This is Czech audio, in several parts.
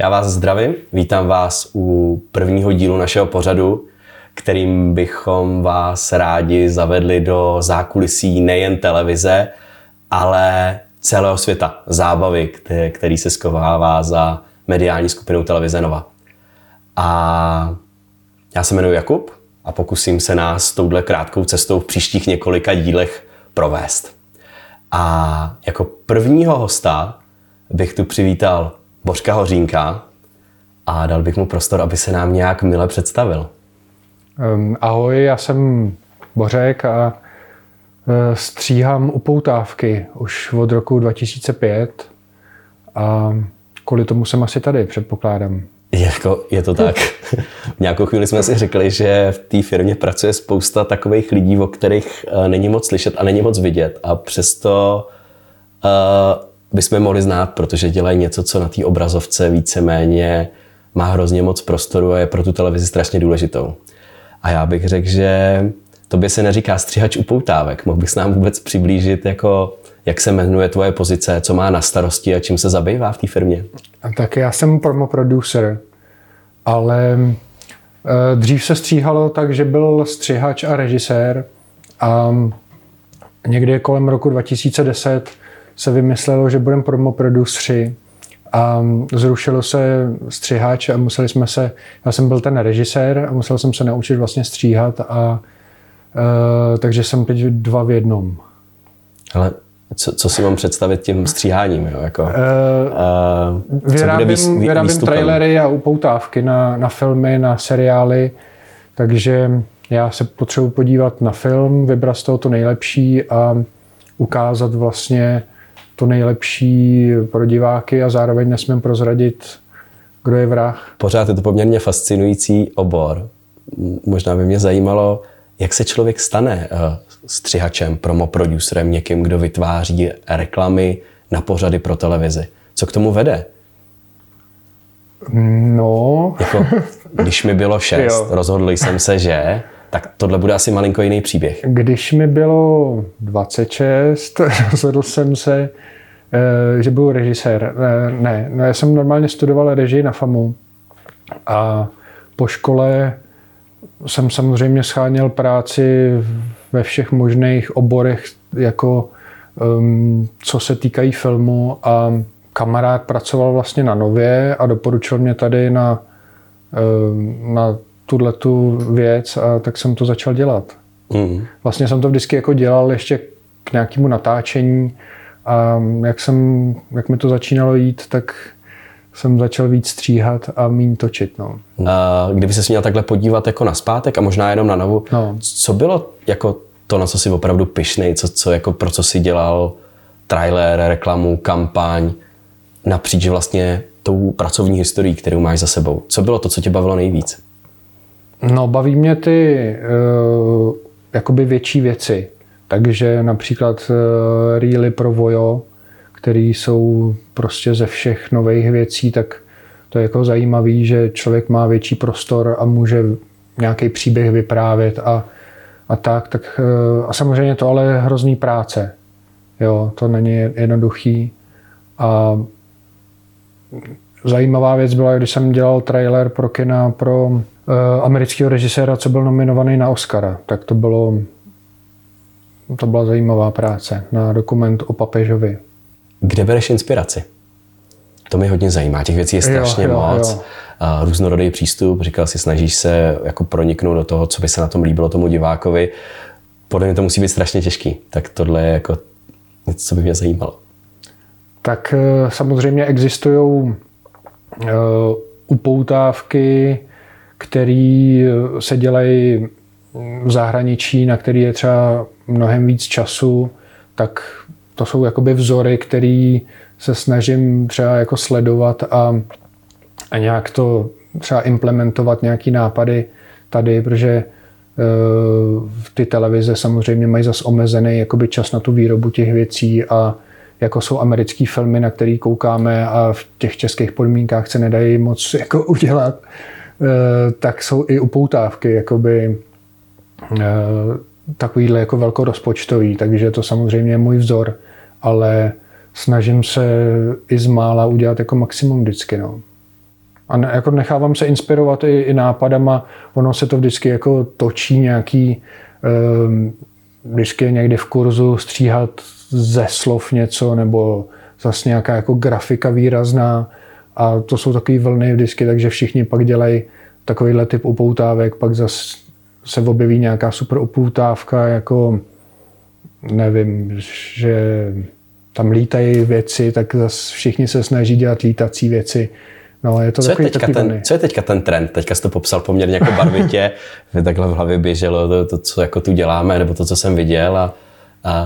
Já vás zdravím, vítám vás u prvního dílu našeho pořadu, kterým bychom vás rádi zavedli do zákulisí nejen televize, ale celého světa zábavy, který se skovává za mediální skupinou televize Nova. A já se jmenuji Jakub a pokusím se nás touhle krátkou cestou v příštích několika dílech provést. A jako prvního hosta bych tu přivítal Bořka Hořínka a dal bych mu prostor, aby se nám nějak mile představil. Um, ahoj, já jsem Bořek a uh, stříhám upoutávky už od roku 2005 a kvůli tomu jsem asi tady, předpokládám. Je, jako, je to tak. v nějakou chvíli jsme si řekli, že v té firmě pracuje spousta takových lidí, o kterých uh, není moc slyšet a není moc vidět a přesto uh, bychom mohli znát, protože dělají něco, co na té obrazovce víceméně má hrozně moc prostoru a je pro tu televizi strašně důležitou. A já bych řekl, že to by se neříká střihač upoutávek. Mohl bys nám vůbec přiblížit, jako, jak se jmenuje tvoje pozice, co má na starosti a čím se zabývá v té firmě? Tak já jsem promo producer, ale eh, dřív se stříhalo tak, že byl střihač a režisér a někdy kolem roku 2010 se vymyslelo, že budeme promo produceri a zrušilo se střihač a museli jsme se, já jsem byl ten režisér a musel jsem se naučit vlastně stříhat a uh, takže jsem teď dva v jednom. Ale co, co si mám představit tím stříháním? Jo? Jako, uh, uh, vyrábím, výs, vý, vyrábím trailery a upoutávky na, na filmy, na seriály, takže já se potřebuji podívat na film, vybrat z toho to nejlepší a ukázat vlastně to nejlepší pro diváky a zároveň nesmím prozradit, kdo je vrah. Pořád je to poměrně fascinující obor. Možná by mě zajímalo, jak se člověk stane eh, střihačem, promoproducerem, někým, kdo vytváří reklamy na pořady pro televizi. Co k tomu vede? No... Jako, když mi bylo šest, rozhodl jsem se, že tak tohle bude asi malinko jiný příběh. Když mi bylo 26, rozhodl jsem se, eh, že budu režisér. Eh, ne, no já jsem normálně studoval režii na FAMu a po škole jsem samozřejmě scháněl práci ve všech možných oborech, jako um, co se týkají filmu a kamarád pracoval vlastně na Nově a doporučil mě tady na, um, na tuhle tu věc a tak jsem to začal dělat. Mm. Vlastně jsem to vždycky jako dělal ještě k nějakému natáčení a jak, jsem, jak mi to začínalo jít, tak jsem začal víc stříhat a méně točit. No. A kdyby se měl takhle podívat jako na zpátek a možná jenom na novu, no. co bylo jako to, na co jsi opravdu pyšnej, co, co jako pro co jsi dělal trailer, reklamu, kampaň, napříč vlastně tou pracovní historií, kterou máš za sebou. Co bylo to, co tě bavilo nejvíc? No, baví mě ty uh, jakoby větší věci. Takže například uh, reely pro Vojo, které jsou prostě ze všech nových věcí, tak to je jako zajímavý, že člověk má větší prostor a může nějaký příběh vyprávět a, a tak. tak uh, a samozřejmě to ale je hrozný práce. Jo, to není jednoduchý. A zajímavá věc byla, když jsem dělal trailer pro kina pro Eh, amerického režiséra, co byl nominovaný na Oscara. Tak to bylo to byla zajímavá práce na dokument o papežovi. Kde bereš inspiraci? To mě hodně zajímá. Těch věcí je strašně jo, jo, moc. Jo. Různorodý přístup. Říkal si, snažíš se jako proniknout do toho, co by se na tom líbilo tomu divákovi. Podle mě to musí být strašně těžký. Tak tohle je jako něco, co by mě zajímalo. Tak eh, samozřejmě existují eh, upoutávky, který se dělají v zahraničí, na který je třeba mnohem víc času, tak to jsou jakoby vzory, který se snažím třeba jako sledovat a, a nějak to třeba implementovat nějaký nápady tady, protože uh, ty televize samozřejmě mají zas omezený jakoby čas na tu výrobu těch věcí a jako jsou americké filmy, na které koukáme a v těch českých podmínkách se nedají moc jako udělat, tak jsou i upoutávky, jakoby eh, takovýhle jako velkorozpočtový, takže to samozřejmě je můj vzor, ale snažím se i z mála udělat jako maximum vždycky. No. A ne, jako nechávám se inspirovat i, i nápadama, ono se to vždycky jako točí nějaký, um, vždycky je někdy v kurzu stříhat ze slov něco, nebo zase nějaká jako grafika výrazná a to jsou takové vlny vždycky, takže všichni pak dělají takovýhle typ upoutávek, pak zase se objeví nějaká super upoutávka, jako nevím, že tam lítají věci, tak zase všichni se snaží dělat lítací věci. No, je to co, je teďka ten, co je teďka ten trend? Teďka jsi to popsal poměrně jako barvitě, takhle v hlavě běželo to, to, co jako tu děláme, nebo to, co jsem viděl a a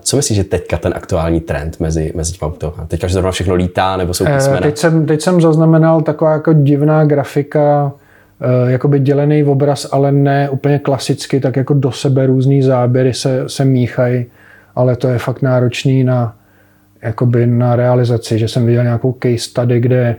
co myslíš, že teďka ten aktuální trend mezi, mezi těma autovkami? Teďka, že zrovna všechno lítá, nebo jsou eh, písmena? Teď jsem, teď jsem zaznamenal taková jako divná grafika, eh, jakoby dělený obraz, ale ne úplně klasicky, tak jako do sebe různý záběry se, se míchají, ale to je fakt náročný na, jakoby na realizaci, že jsem viděl nějakou case study, kde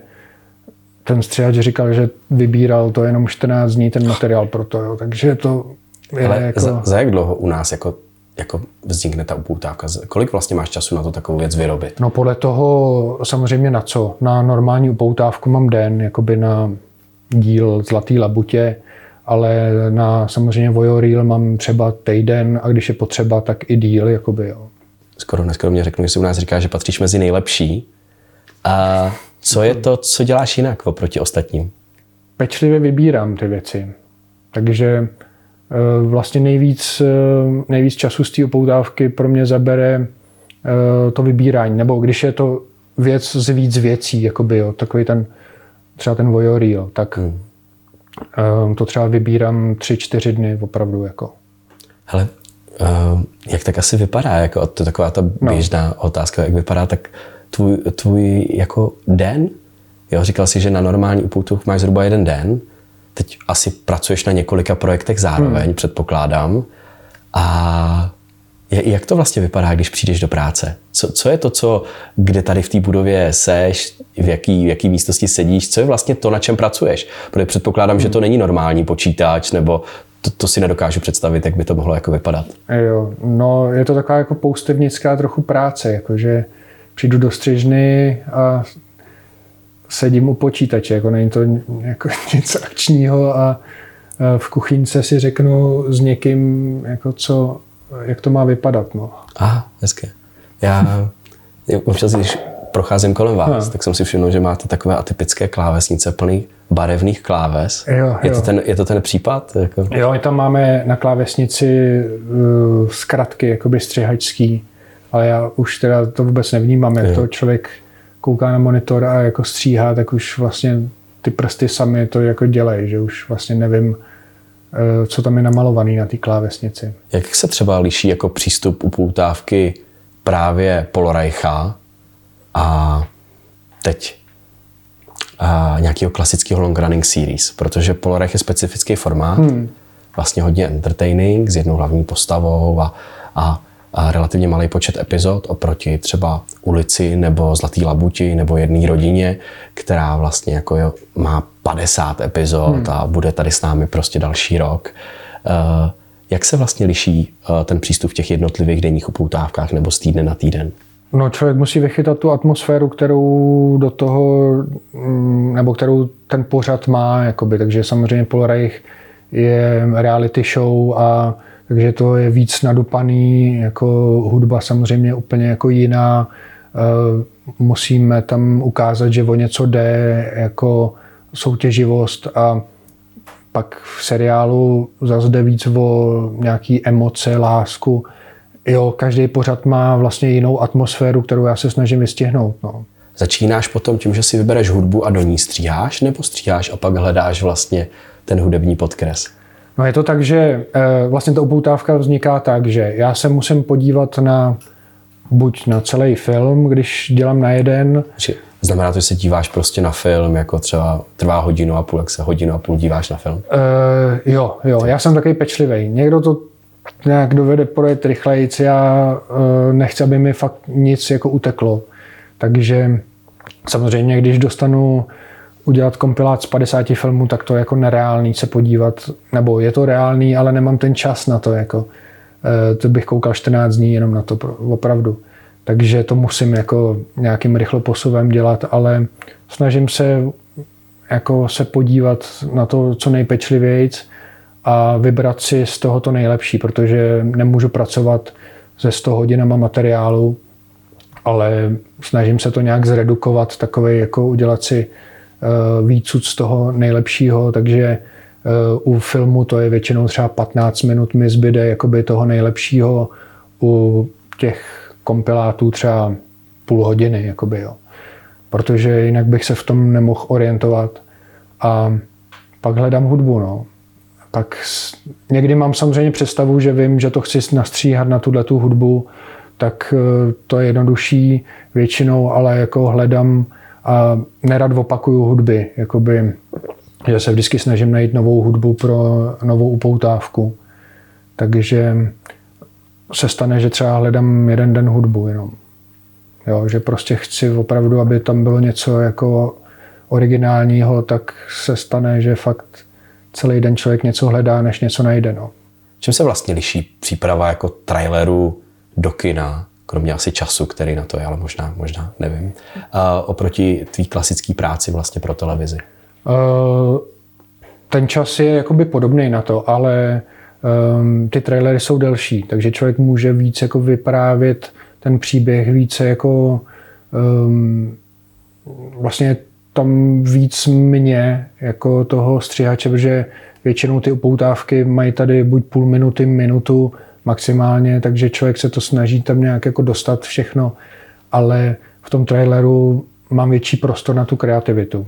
ten střihač říkal, že vybíral to jenom 14 dní ten materiál pro to, jo. takže to je Ale jako... za, za jak dlouho u nás jako jako vznikne ta upoutávka? Kolik vlastně máš času na to takovou věc vyrobit? No podle toho samozřejmě na co. Na normální upoutávku mám den, jakoby na díl Zlatý labutě, ale na samozřejmě Voyoreel mám třeba týden a když je potřeba, tak i díl. Jakoby, jo. Skoro neskromně řeknu, že se u nás říká, že patříš mezi nejlepší. A co je to, co děláš jinak oproti ostatním? Pečlivě vybírám ty věci. Takže vlastně nejvíc, eh, nejvíc času z té upoutávky pro mě zabere eh, to vybírání, nebo když je to věc z víc věcí, jakoby, jo, takový ten, třeba ten voyeur, tak hmm. to třeba vybírám tři, čtyři dny opravdu. Jako. Hele, jak tak asi vypadá, jako to je taková ta no. běžná no. otázka, jak vypadá tak tvůj, tvůj jako den? Jo, říkal jsi, že na normální upoutávku máš zhruba jeden den, teď asi pracuješ na několika projektech zároveň, hmm. předpokládám. A jak to vlastně vypadá, když přijdeš do práce? Co, co je to, co, kde tady v té budově seš, v jaký, v jaký místnosti sedíš, co je vlastně to, na čem pracuješ? Protože předpokládám, hmm. že to není normální počítač, nebo to, to si nedokážu představit, jak by to mohlo jako vypadat. Jo, no je to taková jako poustevnická trochu práce, jakože přijdu do střižny a sedím u počítače, jako není to jako něco akčního a v kuchyňce si řeknu s někým, jako co, jak to má vypadat. No. Aha, hezké. Já občas, když procházím kolem vás, no. tak jsem si všiml, že máte takové atypické klávesnice plný barevných kláves. Jo, jo. Je, to ten, je to ten případ? Jako? Jo, my tam máme na klávesnici uh, zkratky, jakoby střihačský, ale já už teda to vůbec nevnímám, jak jo. to člověk kouká na monitor a jako stříhá, tak už vlastně ty prsty sami to jako dělají, že už vlastně nevím, eh, co tam je namalovaný na té klávesnici. Jak se třeba liší jako přístup u poutávky právě Polreicha a teď a nějakého klasického long running series, protože Polreich je specifický formát, hmm. vlastně hodně entertaining, s jednou hlavní postavou a a relativně malý počet epizod oproti třeba ulici nebo Zlatý labuti nebo jedné rodině, která vlastně jako jo, má 50 epizod hmm. a bude tady s námi prostě další rok. Uh, jak se vlastně liší uh, ten přístup v těch jednotlivých denních upoutávkách nebo z týdne na týden? No, člověk musí vychytat tu atmosféru, kterou do toho, mm, nebo kterou ten pořad má, jakoby. takže samozřejmě Polreich je reality show a takže to je víc nadupaný, jako hudba samozřejmě úplně jako jiná. Eh, musíme tam ukázat, že o něco jde, jako soutěživost a pak v seriálu zase jde víc o nějaký emoce, lásku. Jo, každý pořad má vlastně jinou atmosféru, kterou já se snažím vystihnout. No. Začínáš potom tím, že si vybereš hudbu a do ní stříháš, nebo stříháš a pak hledáš vlastně ten hudební podkres? No je to tak, že eh, vlastně ta upoutávka vzniká tak, že já se musím podívat na buď na celý film, když dělám na jeden. Znamená to, že se díváš prostě na film, jako třeba trvá hodinu a půl, jak se hodinu a půl díváš na film? Uh, jo, jo, já jsem takový pečlivý. Někdo to nějak dovede projet rychleji, já uh, nechci, aby mi fakt nic jako uteklo. Takže samozřejmě, když dostanu udělat kompilát z 50 filmů, tak to je jako nereálný se podívat, nebo je to reálný, ale nemám ten čas na to, jako eh, to bych koukal 14 dní jenom na to opravdu. Takže to musím jako nějakým rychloposuvem dělat, ale snažím se jako se podívat na to co nejpečlivějc a vybrat si z toho to nejlepší, protože nemůžu pracovat ze 100 hodinama materiálu, ale snažím se to nějak zredukovat, takový jako udělat si výcud z toho nejlepšího, takže uh, u filmu to je většinou třeba 15 minut mi zbyde jakoby toho nejlepšího, u těch kompilátů třeba půl hodiny, jakoby, jo. protože jinak bych se v tom nemohl orientovat a pak hledám hudbu. No. Tak někdy mám samozřejmě představu, že vím, že to chci nastříhat na tuhle tu hudbu, tak e, to je jednodušší většinou, ale jako hledám a nerad opakuju hudby, jakoby, že se vždycky snažím najít novou hudbu pro novou upoutávku. Takže se stane, že třeba hledám jeden den hudbu jenom. Jo, že prostě chci opravdu, aby tam bylo něco jako originálního, tak se stane, že fakt celý den člověk něco hledá, než něco najde. No. Čím se vlastně liší příprava jako traileru do kina, kromě asi času, který na to je, ale možná, možná nevím, oproti tvý klasický práci vlastně pro televizi? Uh, ten čas je jakoby podobný na to, ale um, ty trailery jsou delší, takže člověk může víc jako vyprávět ten příběh, více jako um, vlastně tam víc mě jako toho stříhače, protože většinou ty upoutávky mají tady buď půl minuty, minutu maximálně, takže člověk se to snaží tam nějak jako dostat všechno, ale v tom traileru mám větší prostor na tu kreativitu.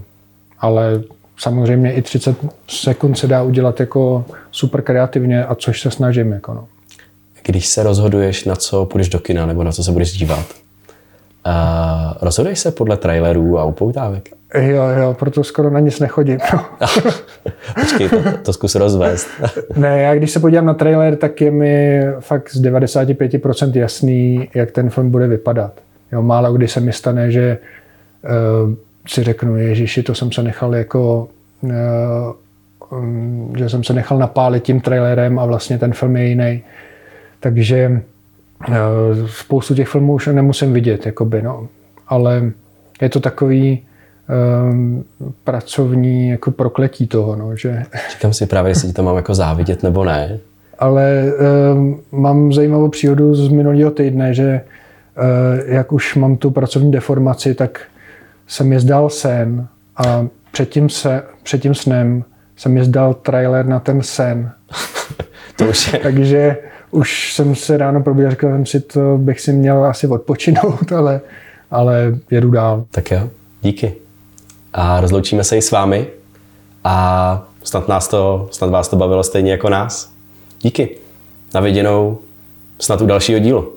Ale samozřejmě i 30 sekund se dá udělat jako super kreativně a což se snažím. Jako no. Když se rozhoduješ, na co půjdeš do kina nebo na co se budeš dívat, uh, rozhoduješ se podle trailerů a upoutávek? Jo, jo, proto skoro na nic nechodím. No. Počkej, to, to zkus rozvést. ne, já když se podívám na trailer, tak je mi fakt z 95% jasný, jak ten film bude vypadat. Jo, málo kdy se mi stane, že uh, si řeknu, ježiši, to jsem se nechal jako uh, um, že jsem se nechal napálit tím trailerem a vlastně ten film je jiný. Takže uh, spoustu těch filmů už nemusím vidět, jakoby, no. ale je to takový, um, pracovní jako prokletí toho. No, že... Říkám si právě, jestli to mám jako závidět nebo ne. Ale um, mám zajímavou příhodu z minulého týdne, že uh, jak už mám tu pracovní deformaci, tak jsem je zdal sen a předtím, se, předtím snem jsem je zdal trailer na ten sen. to už je... Takže už jsem se ráno probíral, říkal jsem si, to bych si měl asi odpočinout, ale, ale jedu dál. Tak jo, díky a rozloučíme se i s vámi a snad, nás to, snad vás to bavilo stejně jako nás. Díky. Na viděnou snad u dalšího dílu.